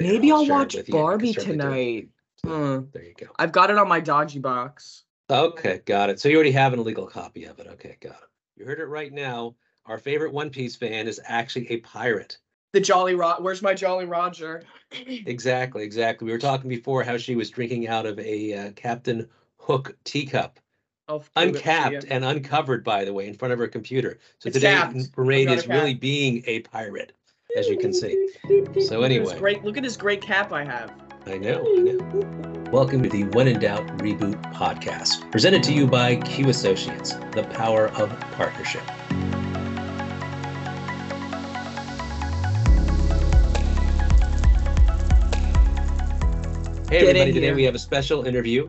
Maybe I'll watch with you. I can Barbie certainly do it. tonight. Hmm. There you go. I've got it on my dodgy box. Okay, got it. So you already have an illegal copy of it. Okay, got it. You heard it right now. Our favorite One Piece fan is actually a pirate. The Jolly Rod. Where's my Jolly Roger? Exactly, exactly. We were talking before how she was drinking out of a uh, Captain Hook teacup, I'll give it to uncapped and uncovered, by the way, in front of her computer. So It's today. Mairead is really being a pirate, as you can see. So Look at anyway, great. Look at this great cap I have. I know, I know. Welcome to the When in Doubt Reboot podcast, presented to you by Queue Associates, the power of partnership. Hey, everybody. Today here. we have a special interview.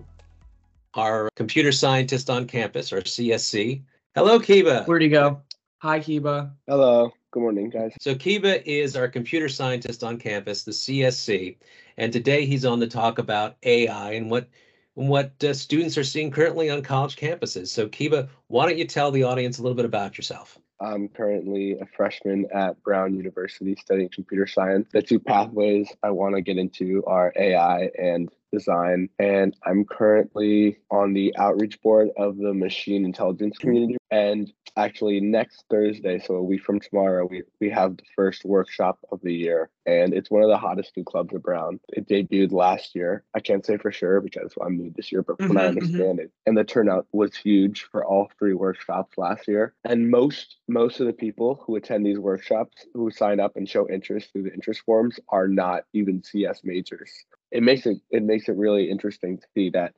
Our computer scientist on campus, our CSC. Hello, Kiba. Where'd he go? Hi, Kiba. Hello. Good morning, guys. So Kiba is our computer scientist on campus, the CSC, and today he's on to talk about AI and what what uh, students are seeing currently on college campuses. So Kiba, why don't you tell the audience a little bit about yourself? I'm currently a freshman at Brown University studying computer science. The two pathways I want to get into are AI and design. And I'm currently on the outreach board of the machine intelligence community. And actually, next Thursday, so a week from tomorrow, we, we have the first workshop of the year. And it's one of the hottest new clubs at Brown. It debuted last year. I can't say for sure because I'm new this year, but from what I Mhm, mhm. understand it, and the turnout was huge for all three workshops last year. And most most of the people who attend these workshops who sign up and show interest through the interest forms are not even CS majors. It makes it it makes it really interesting to see that,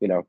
you know,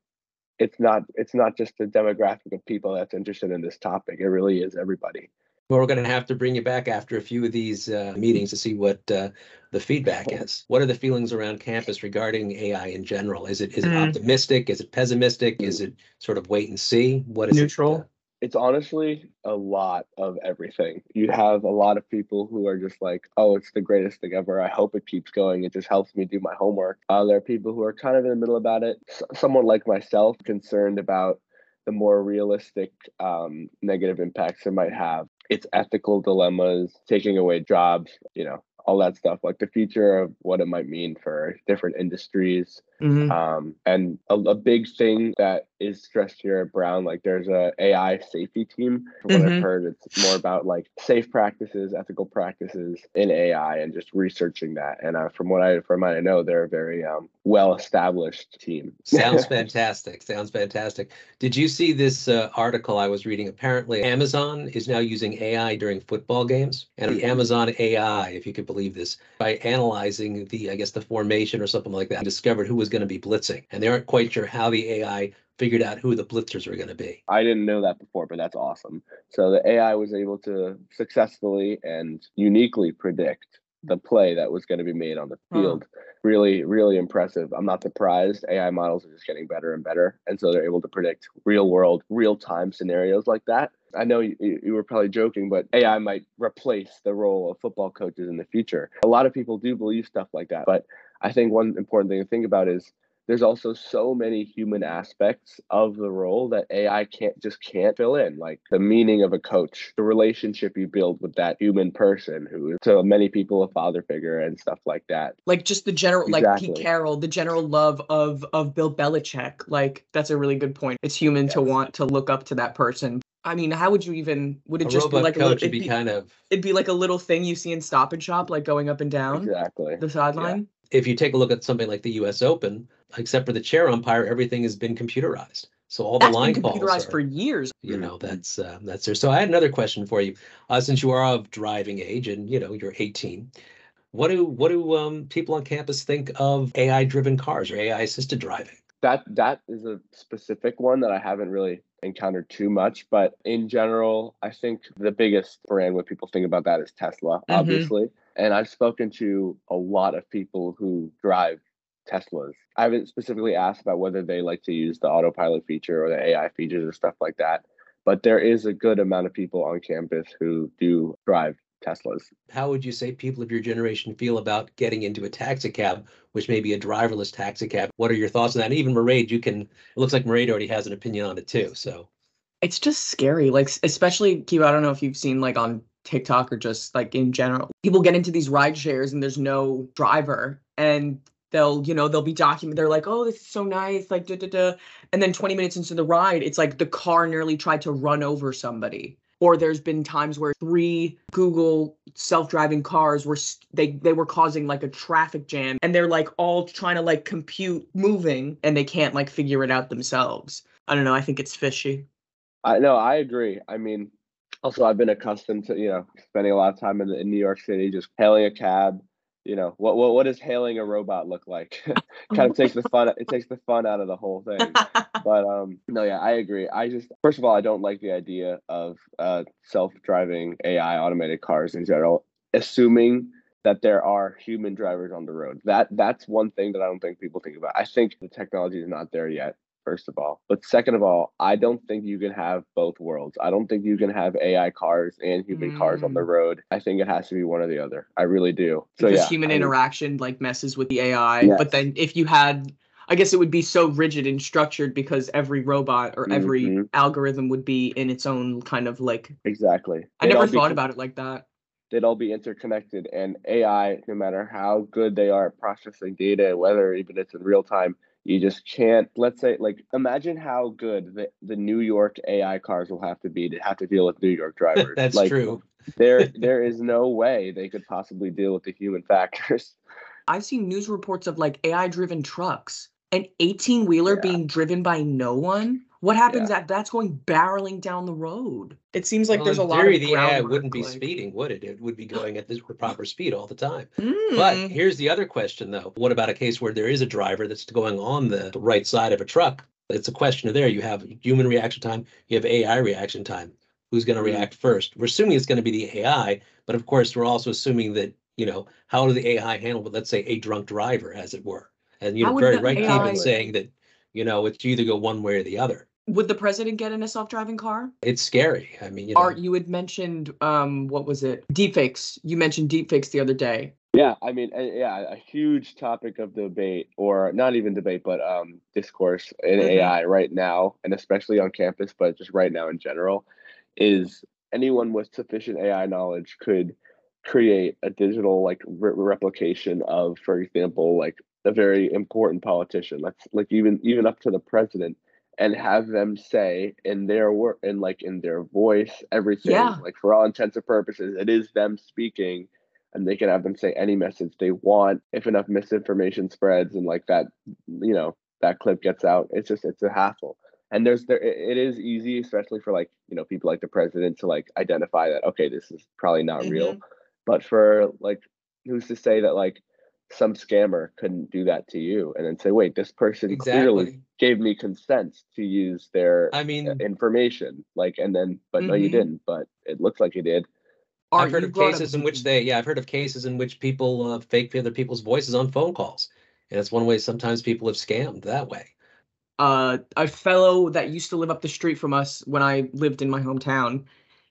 it's not it's not just the demographic of people that's interested in this topic. It really is everybody. Well, we're going to have to bring you back after a few of these uh, meetings to see what uh, the feedback is. What are the feelings around campus regarding AI in general? Is it is it Mm. optimistic? Is it pessimistic? Is it sort of wait and see? What is Neutral. It, uh, it's honestly a lot of everything. You have a lot of people who are just like, oh, it's the greatest thing ever. I hope it keeps going. It just helps me do my homework. Uh, there are people who are kind of in the middle about it. S- someone like myself, concerned about the more realistic um, negative impacts it might have. Its ethical dilemmas, taking away jobs, you know, all that stuff, like the future of what it might mean for different industries. Mhm. Um, and a, a big thing that is stressed here at Brown, like there's a AI safety team. From what Mhm. I've heard, it's more about like safe practices, ethical practices in AI, and just researching that. And uh, from what I from what I know, they're a very um, well established team. Sounds fantastic. Sounds fantastic. Did you see this uh, article I was reading? Apparently, Amazon is now using AI during football games. And the Amazon AI, if you could believe this, by analyzing the, I guess, the formation or something like that, discovered who was going to be blitzing. And they aren't quite sure how the AI figured out who the blitzers were going to be. I didn't know that before, but that's awesome. So the AI was able to successfully and uniquely predict the play that was going to be made on the Huh. field. Really, really impressive. I'm not surprised. AI models are just getting better and better. And so they're able to predict real world, real time scenarios like that. I know you, you were probably joking, but AI might replace the role of football coaches in the future. A lot of people do believe stuff like that. But I think one important thing to think about is there's also so many human aspects of the role that AI can't just can't fill in. Like the meaning of a coach, the relationship you build with that human person who is to many people a father figure and stuff like that. Like just the general, like Pete Carroll, the general love of of Bill Belichick. Like that's a really good point. It's human to want to look up to that person. I mean, how would you even? Would it A just be robot like a little? It'd be be, kind of, it'd be like a little thing you see in Stop and Shop, like going up and down Exactly. the sideline. If you take a look at something like the US Open, except for the chair umpire, everything has been computerized. So all the line been calls computerized are- for years. you know that's uh, that's there so i had another question for you uh, since you are of driving age and you know you're 18 what do what do um, people on campus think of ai driven cars or ai assisted driving That that is a specific one that I haven't really encountered too much, but in general, I think the biggest brand what people think about that is Tesla, Mhm. obviously. And I've spoken to a lot of people who drive Teslas. I haven't specifically asked about whether they like to use the autopilot feature or the AI features or stuff like that. But there is a good amount of people on campus who do drive Teslas. how would you say people of your generation feel about getting into a taxi cab which may be a driverless taxi cab what are your thoughts on that and even Mairead, you can it looks like Mairead already has an opinion on it too so It's just scary. Like especially Kiba, I don't know if you've seen like on TikTok or just like in general. People get into these ride shares and there's no driver and they'll, you know, they'll be document. They're like, oh, this is so nice, like da da da. And then 20 minutes into the ride, it's like the car nearly tried to run over somebody. Or there's been times where three Google self-driving cars were they they were causing like a traffic jam, and they're like all trying to like compute moving, and they can't like figure it out themselves. I don't know. I think it's fishy. I no, I agree. I mean, also I've been accustomed to you know spending a lot of time in, in New York City, just hailing a cab. You know what what what does hailing a robot look like? kind of takes the fun. It takes the fun out of the whole thing. but um, no, yeah, I agree. I just first of all, I don't like the idea of uh, self-driving AI automated cars in general, assuming that there are human drivers on the road. That that's one thing that I don't think people think about. I think the technology is not there yet first of all. But second of all, I don't think you can have both worlds. I don't think you can have AI cars and human mm. cars on the mm. road. I think it has to be one or the other. I really do. So because yeah, human I interaction like messes with the AI. Yes. But then if you had I guess it would be so rigid and structured because every robot or every mm-hmm. algorithm would be in its own kind of like Exactly. I never thought be, about it like that. They'd all be interconnected and AI, no matter how good they are at processing data, whether even it's in real time, you just can't let's say like imagine how good the, the new york ai cars will have to be to have to deal with new york drivers. That's like, true. there there is no way they could possibly deal with the human factors. I've seen news reports of like ai driven trucks an 18 wheeler yeah. being driven by no one what happens yeah. that's going barreling down the road? It seems like well, there's a lot theory, of the AI wouldn't be speeding, would it? It would be going at the proper speed all the time. Mm. But here's the other question, though: What about a case where there is a driver that's going on the, the right side of a truck? It's a question of there. You have human reaction time, you have AI reaction time. Who's going to mm. react first? We're assuming it's going to be the AI, but of course, we're also assuming that you know how do the AI handle, let's say, a drunk driver, as it were. And you're very right, AI... in saying that you know it's either go one way or the other. Would the president get in a self-driving car? It's scary. I mean, you know. Art, you had mentioned um, what was it? Deepfakes. You mentioned deepfakes the other day. Yeah, I mean, yeah, a huge topic of debate, or not even debate, but um, discourse in mm-hmm. AI right now, and especially on campus, but just right now in general, is anyone with sufficient AI knowledge could create a digital like re- replication of, for example, like a very important politician. Let's like even even up to the president and have them say in their work and like in their voice everything yeah. like for all intents and purposes it is them speaking and they can have them say any message they want if enough misinformation spreads and like that you know that clip gets out it's just it's a hassle and there's there it is easy especially for like you know people like the president to like identify that okay this is probably not mm-hmm. real but for like who's to say that like some scammer couldn't do that to you and then say wait this person exactly. clearly gave me consent to use their i mean information like and then but mm-hmm. no you mm-hmm. didn't but it looks like you did i've heard of cases in which they yeah i've heard of cases in which people uh, fake other people's voices on phone calls and it's one way sometimes people have scammed that way uh a fellow that used to live up the street from us when i lived in my hometown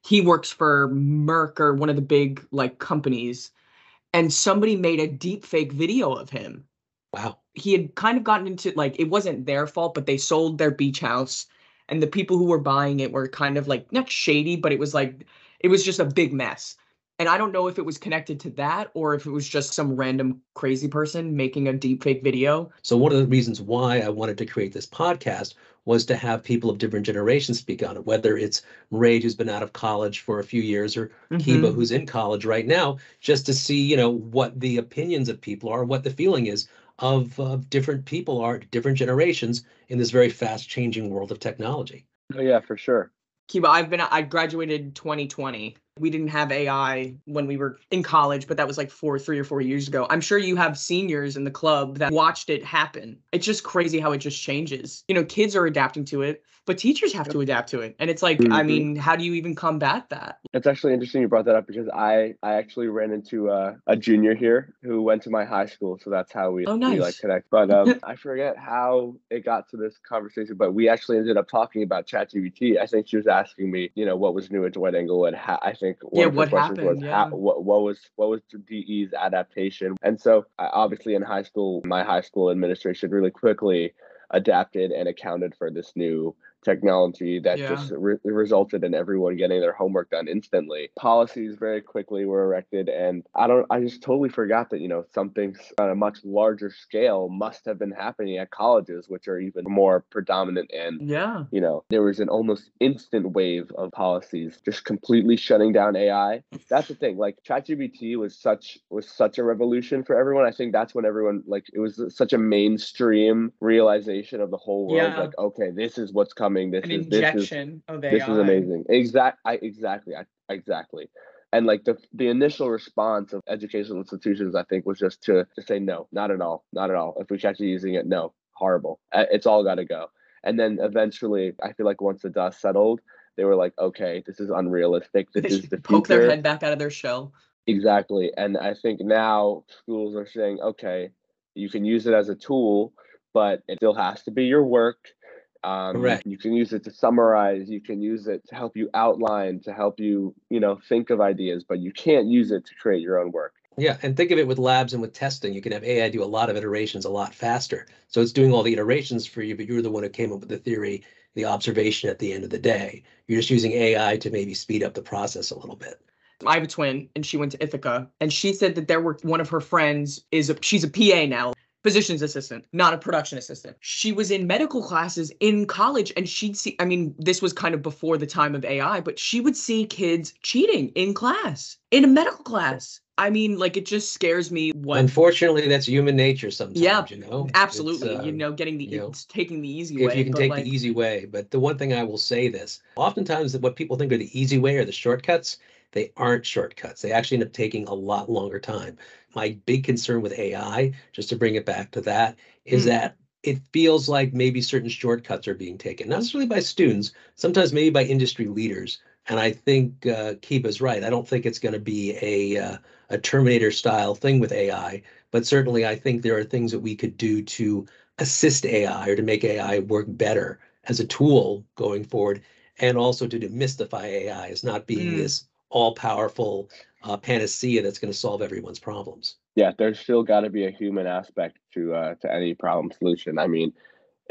he works for merck or one of the big like companies and somebody made a deep fake video of him. Wow. He had kind of gotten into like it wasn't their fault, but they sold their beach house and the people who were buying it were kind of like not shady, but it was like it was just a big mess. And I don't know if it was connected to that or if it was just some random crazy person making a deep fake video. So one of the reasons why I wanted to create this podcast was to have people of different generations speak on it, whether it's Ray, who's been out of college for a few years, or mm-hmm. Kiba, who's in college right now, just to see, you know, what the opinions of people are, what the feeling is of, of different people are, different generations in this very fast changing world of technology. Oh, yeah, for sure. Kiba, I've been I graduated 2020 we didn't have AI when we were in college, but that was like four, three or four years ago. I'm sure you have seniors in the club that watched it happen. It's just crazy how it just changes. You know, kids are adapting to it, but teachers have to adapt to it. And it's like, mm-hmm. I mean, how do you even combat that? It's actually interesting you brought that up because I I actually ran into a, a junior here who went to my high school, so that's how we, oh, nice. we like connect. But um, I forget how it got to this conversation, but we actually ended up talking about ChatGPT. I think she was asking me, you know, what was new at Dwight-Englewood and how I think one yeah, of the questions happened, was yeah. how, what, what was what was DE's adaptation. And so obviously in high school, my high school administration really quickly adapted and accounted for this new technology that Yeah. just re- resulted in everyone getting their homework done instantly. Policies very quickly were erected, and I don't. I just totally forgot that you know something on a much larger scale must have been happening at colleges, which are even more predominant and Yeah. you know there was an almost instant wave of policies just completely shutting down ai that's the thing like ChatGPT was such was such a revolution for everyone i think that's when everyone like it was such a mainstream realization of the whole world Yeah. like okay this is what's coming this An is this is injection of AI. this is amazing exact i exactly I, exactly and like the the initial response of educational institutions i think was just to to say no not at all not at all if we catch you using it no horrible it's all got to go and then eventually i feel like once the dust settled they were like okay this is unrealistic this is the poke future their head back out of their shell. Exactly. And I think now schools are saying, okay, you can use it as a tool, but it still has to be your work. Um, Correct. You can use it to summarize. You can use it to help you outline, to help you, you know, think of ideas, but you can't use it to create your own work. Yeah, and think of it with labs and with testing. You can have AI do a lot of iterations a lot faster. So it's doing all the iterations for you, but you're the one who came up with the theory, the observation at the end of the day. You're just using AI to maybe speed up the process a little bit. I have a twin, and she went to Ithaca, and she said that there were one of her friends is a she's a PA now, physician's assistant, not a production assistant. She was in medical classes in college, and she'd see. I mean, this was kind of before the time of AI, but she would see kids cheating in class in a medical class. I mean, like it just scares me. What Unfortunately, that's human nature sometimes, Yeah, you know. Absolutely, you um, know, getting the you know, taking the easy if way. you can take like, the easy way. But the one thing I will say this, oftentimes that what people think are the easy way or the shortcuts, they aren't shortcuts. They actually end up taking a lot longer time. My big concern with AI, just to bring it back to that, is Hmm. that it feels like maybe certain shortcuts are being taken, not necessarily by students, sometimes maybe by industry leaders. And I think uh, Kiba's right. I don't think it's going to be a uh, a Terminator style thing with AI, but certainly I think there are things that we could do to assist AI or to make AI work better as a tool going forward, and also to demystify AI as not being Mm. this all powerful uh, panacea that's going to solve everyone's problems. Yeah, there's still got to be a human aspect to uh, to any problem solution. I mean,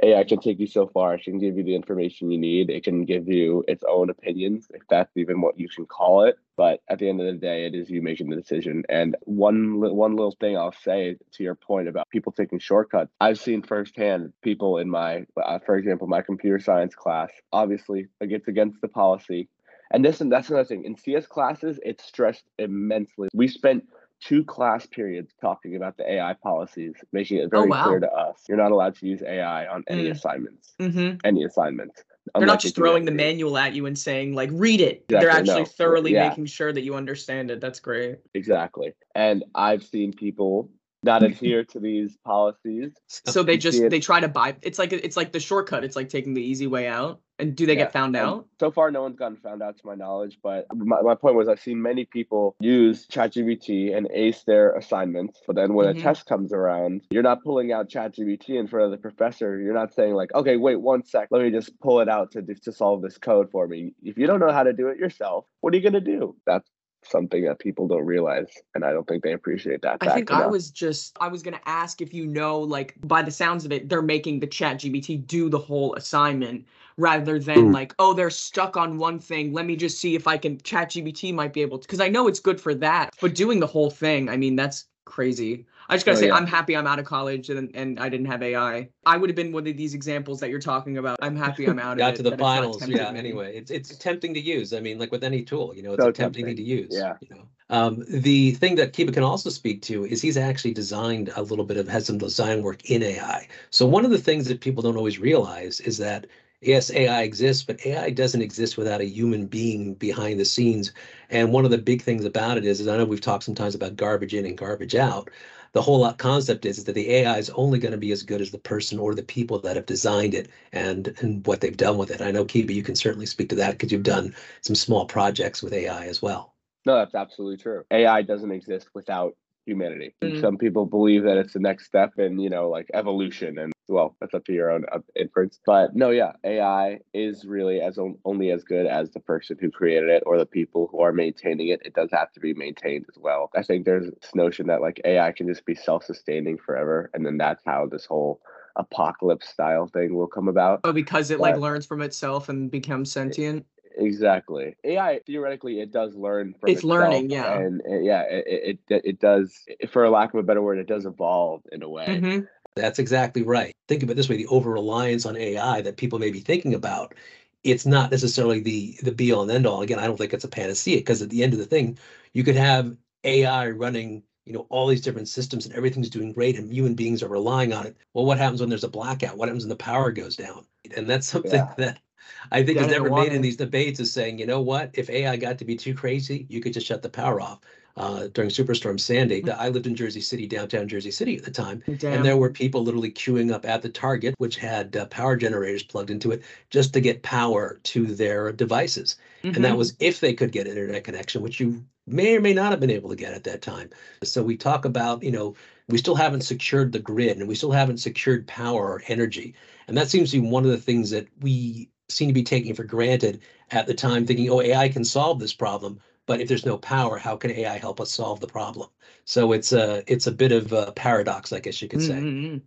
AI can take you so far. It can give you the information you need. It can give you its own opinions, if that's even what you can call it. But at the end of the day, it is you making the decision. And one one little thing I'll say to your point about people taking shortcuts, I've seen firsthand people in my, uh, for example, my computer science class. Obviously, it's against the policy. And this and that's another thing. In CS classes, it's stressed immensely. We spent two class periods talking about the AI policies, making it very Oh, wow. clear to us. You're not allowed to use AI on any Mm. assignments. mhm. Any assignments. They're not just throwing the manual at you and saying like read it. They're actually no. thoroughly Yeah. making sure that you understand it. That's great. Exactly. And I've seen people not adhere to these policies. So they just they try to buy. It's like it's like the shortcut. It's like taking the easy way out. And do they Yeah, get found out? So far, no one's gotten found out to my knowledge. But my, my point was, I've seen many people use ChatGPT and ace their assignments. But then when Mhm. a test comes around, you're not pulling out ChatGPT in front of the professor. You're not saying like, okay, wait one sec, let me just pull it out to to solve this code for me. If you don't know how to do it yourself, what are you gonna do? That's something that people don't realize, and I don't think they appreciate that. I think I was just I was gonna ask if you know like by the sounds of it they're making the ChatGPT do the whole assignment rather than Mm. like oh they're stuck on one thing let me just see if I can ChatGPT might be able to because I know it's good for that but doing the whole thing I mean that's crazy. I just gotta Oh, say yeah. I'm happy I'm out of college and and I didn't have AI. I would have been one of these examples that you're talking about. I'm happy I'm out of Got it. to the that finals, yeah. me. Anyway, it's it's tempting to use. I mean, like with any tool, you know, it's So a tempting thing to use. yeah. You know, um, the thing that Kiba can also speak to is he's actually designed a little bit of has some design work in AI. So one of the things that people don't always realize is that yes, AI exists, but AI doesn't exist without a human being behind the scenes. And one of the big things about it is, is I know we've talked sometimes about garbage in and garbage out. The whole concept is, is that the AI is only going to be as good as the person or the people that have designed it and and what they've done with it. I know Kiba, you can certainly speak to that because you've done some small projects with AI as well. No, that's absolutely true. AI doesn't exist without humanity. And Mm. Some people believe that it's the next step in, you know, like evolution and well, that's up to your own uh, inference. But no, yeah, AI is really as only as good as the person who created it or the people who are maintaining it. It does have to be maintained as well. I think there's this notion that like AI can just be self-sustaining forever and then that's how this whole apocalypse style thing will come about. Oh, because it like learns from itself and becomes sentient. Exactly. AI theoretically it does learn from It's itself, learning, yeah. and uh, yeah, it, it it does. For lack of a better word, it does evolve in a way. Mhm. That's exactly right. Think of it this way: the over reliance on AI that people may be thinking about, it's not necessarily the the be all and end all. Again, I don't think it's a panacea because at the end of the thing, you could have AI running, you know, all these different systems and everything's doing great, and human beings are relying on it. Well, what happens when there's a blackout? What happens when the power goes down? And that's something Yeah. that I think is in never made in these debates is saying, you know what? If AI got to be too crazy, you could just shut the power off. Uh, during Superstorm Sandy, I lived in Jersey City, downtown Jersey City at the time, Damn. and there were people literally queuing up at the Target, which had uh, power generators plugged into it, just to get power to their devices. And that Mhm. was if they could get internet connection, which you may or may not have been able to get at that time. So we talk about, you know, we still haven't secured the grid and we still haven't secured power or energy. And that seems to be one of the things that we seem to be taking for granted at the time, thinking, oh, AI can solve this problem. But if there's no power, how can AI help us solve the problem? So it's a it's a bit of a paradox, I guess you could say. Mhm.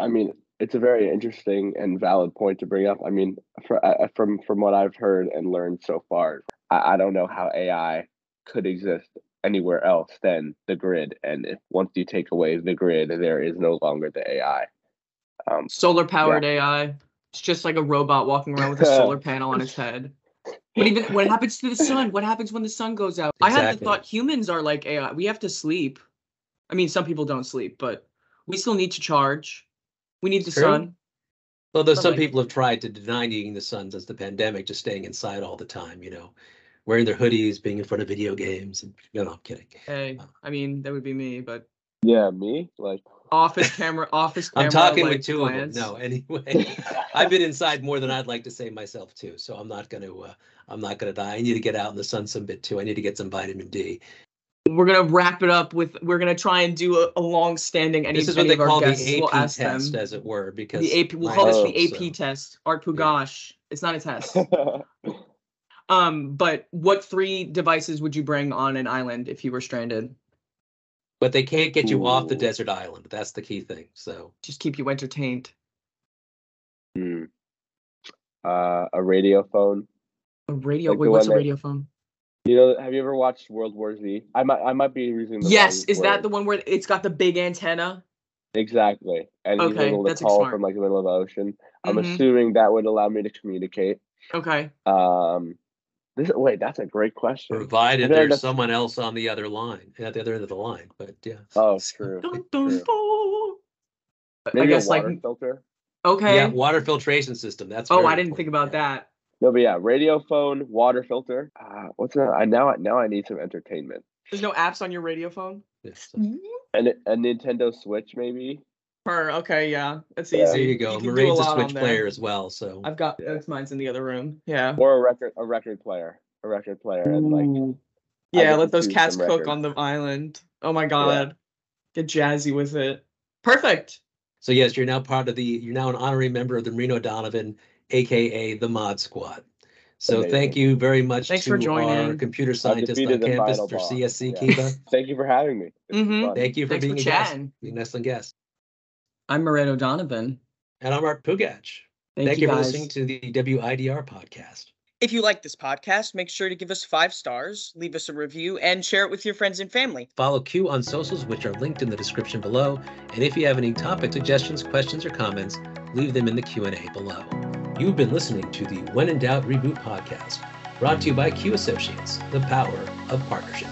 I mean, it's a very interesting and valid point to bring up. I mean, for, uh, from from what I've heard and learned so far, I, I don't know how AI could exist anywhere else than the grid. And if once you take away the grid, there is no longer the AI. Um, Solar powered AI. It's just like a robot walking around with a solar panel on its head. But even what happens to the sun? What happens when the sun goes out? I had the thought humans are like AI. We have to sleep. I mean, some people don't sleep, but we still need to charge. We need the True. sun. Although But some like- people have tried to deny needing the sun since the pandemic, just staying inside all the time, you know, wearing their hoodies, being in front of video games. And, no, no, I'm kidding. Hey, uh, I mean, that would be me, but yeah, me like office camera, office camera. I'm talking like, with two glance. of them. No, anyway, I've been inside more than I'd like to say myself too. So I'm not going to. Uh, I'm not going to die. I need to get out in the sun some bit too. I need to get some vitamin D. We're gonna wrap it up with. We're gonna try and do a, a long-standing. Any, This is what they call the AP we'll test, them. as it were, because The AP. We'll call this the AP so- test. Art Pugash. It's not a test. Um, but what three devices would you bring on an island if you were stranded? But they can't get you off the desert island. That's the key thing. So Just keep you entertained. Hmm. uh, a radio phone. A radio. Like wait, what's a one that- radio phone? You know, have you ever watched World War Z? I might I might be using the Yes, wrong is that word. the one where it's got the big antenna? exactly? And he's Okay, able to that's call smart. from like the middle of the ocean. I'm Mhm. assuming that would allow me to communicate. Okay. Um, this wait, that's a great question. provided feel there's that's- someone else on the other line, at the other end of the line. But yeah. Oh, true. Dun, dun, true. dun. I Maybe guess a water like filter. okay. Yeah, water filtration system. That's oh, I didn't important, think about yeah. that. No, but yeah, radio phone, water filter. Uh, what's that? I now now I need some entertainment. There's no apps on your radio phone. Yes. And a Nintendo Switch maybe. Her. Okay. Yeah. That's Yeah. easy. There you go. can do a a Switch player as well. So I've got. Yeah. That's mine's in the other room. Yeah. Or a record a record player. A record player and like Yeah, let those cats cook records. on the island. Oh my god. Get jazzy with it. Perfect. so yes, you're now part of the you're now an honorary member of the Mairead O'Donovan, aka the Mod Squad. So thank you very much Thanks to for our joining. computer scientist on campus for. CSC Yeah. Kiba. thank you for having me. This was Mhm. Thank you for Thanks for being a guest. chatting. Being an excellent guest. I'm Mairead O'Donovan. And I'm Art Pugach. Thank, Thank, you you, for guys. listening to the WIDR podcast. If you like this podcast, make sure to give us five stars, leave us a review, and share it with your friends and family. Follow Queue on socials, which are linked in the description below. And if you have any topic suggestions, questions, or comments, leave them in the Q&A below. You've been listening to the When in Doubt Reboot podcast, brought to you by Queue Associates, the power of partnership.